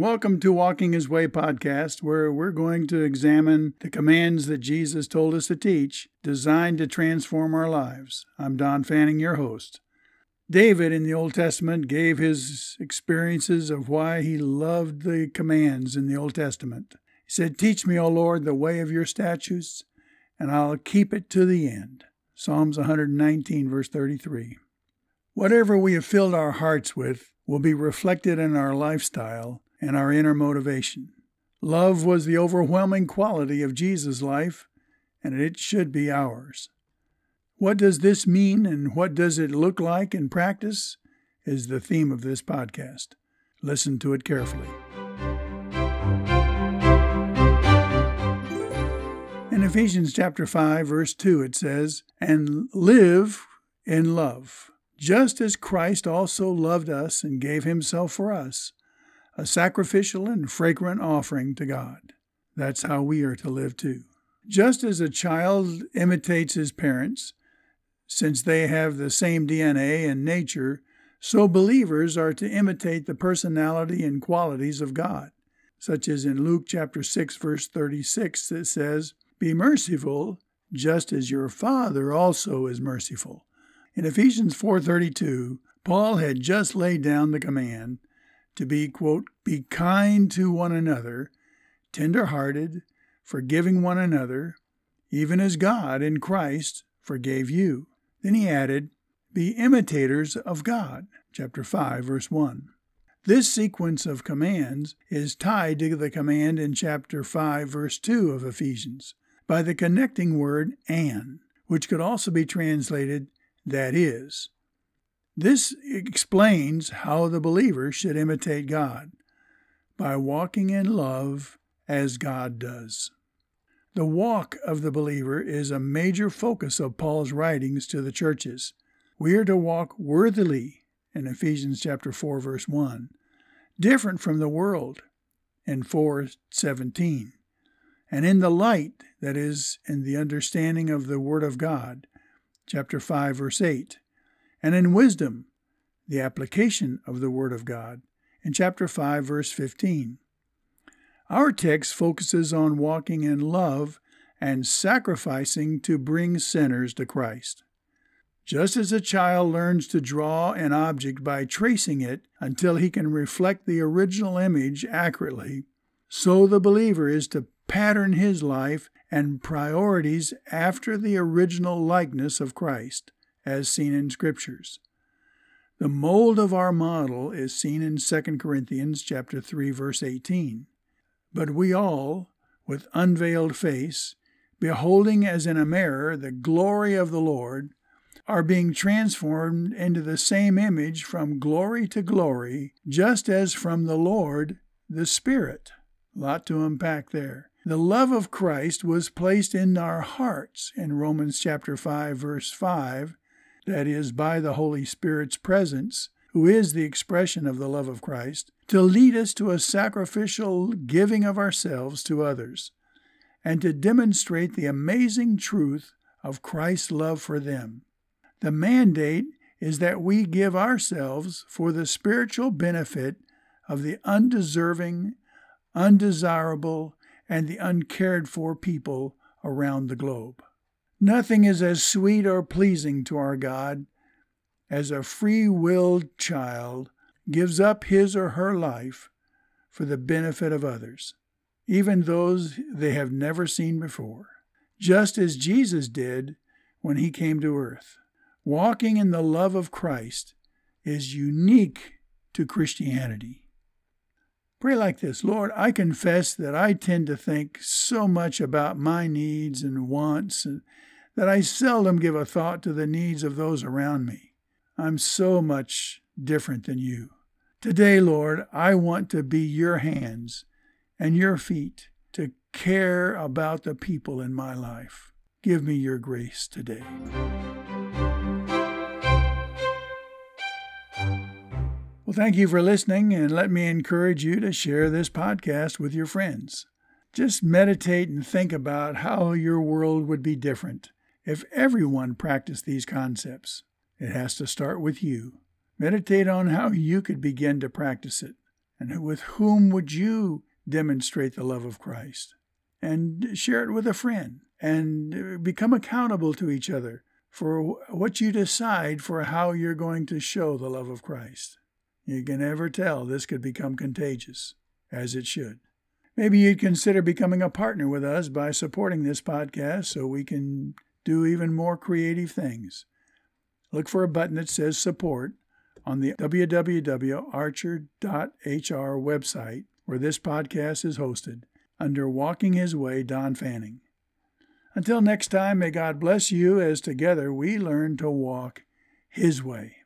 Welcome to Walking His Way podcast, where we're going to examine the commands that Jesus told us to teach, designed to transform our lives. I'm Don Fanning, your host. David in the Old Testament gave his experiences of why he loved the commands in the Old Testament. He said, Teach me, O Lord, the way of your statutes, and I'll keep it to the end. Psalms 119, verse 33. Whatever we have filled our hearts with will be reflected in our lifestyle and our inner motivation. Love was the overwhelming quality of Jesus' life, and it should be ours. What does this mean and what does it look like in practice is the theme of this podcast. Listen to it carefully. In Ephesians chapter 5 verse 2 it says, "And live in love, just as Christ also loved us and gave himself for us, a sacrificial and fragrant offering to God. That's how we are to live too. Just as a child imitates his parents, since they have the same DNA and nature, so believers are to imitate the personality and qualities of God, such as in Luke chapter 6 verse 36 it says, "Be merciful, just as your Father also is merciful." In Ephesians 4:32, Paul had just laid down the command to be, quote, be kind to one another, tender hearted, forgiving one another, even as God in Christ forgave you. Then he added, Be imitators of God. Chapter 5, verse 1. This sequence of commands is tied to the command in chapter 5, verse 2 of Ephesians by the connecting word and, which could also be translated that is. This explains how the believer should imitate God by walking in love as God does. The walk of the believer is a major focus of Paul's writings to the churches. We are to walk worthily in Ephesians chapter 4 verse 1, different from the world in 4:17, and in the light that is in the understanding of the word of God, chapter 5 verse 8 and in wisdom, the application of the Word of God, in chapter 5, verse 15. Our text focuses on walking in love and sacrificing to bring sinners to Christ. Just as a child learns to draw an object by tracing it until he can reflect the original image accurately, so the believer is to pattern his life and priorities after the original likeness of Christ as seen in scriptures. The mold of our model is seen in 2 Corinthians chapter 3 verse 18. But we all, with unveiled face, beholding as in a mirror the glory of the Lord, are being transformed into the same image from glory to glory, just as from the Lord the Spirit. A lot to unpack there. The love of Christ was placed in our hearts in Romans chapter 5 verse 5 that is, by the Holy Spirit's presence, who is the expression of the love of Christ, to lead us to a sacrificial giving of ourselves to others, and to demonstrate the amazing truth of Christ's love for them. The mandate is that we give ourselves for the spiritual benefit of the undeserving, undesirable, and the uncared for people around the globe. Nothing is as sweet or pleasing to our God as a free willed child gives up his or her life for the benefit of others, even those they have never seen before, just as Jesus did when he came to earth. Walking in the love of Christ is unique to Christianity. Pray like this Lord, I confess that I tend to think so much about my needs and wants and that I seldom give a thought to the needs of those around me. I'm so much different than you. Today, Lord, I want to be your hands and your feet to care about the people in my life. Give me your grace today. Well, thank you for listening, and let me encourage you to share this podcast with your friends. Just meditate and think about how your world would be different if everyone practiced these concepts, it has to start with you. Meditate on how you could begin to practice it And with whom would you demonstrate the love of Christ? And share it with a friend and become accountable to each other for what you decide for how you're going to show the love of Christ. You can never tell this could become contagious, as it should. Maybe you'd consider becoming a partner with us by supporting this podcast so we can do even more creative things. Look for a button that says support on the www.archer.hr website where this podcast is hosted under Walking His Way, Don Fanning. Until next time, may God bless you as together we learn to walk His way.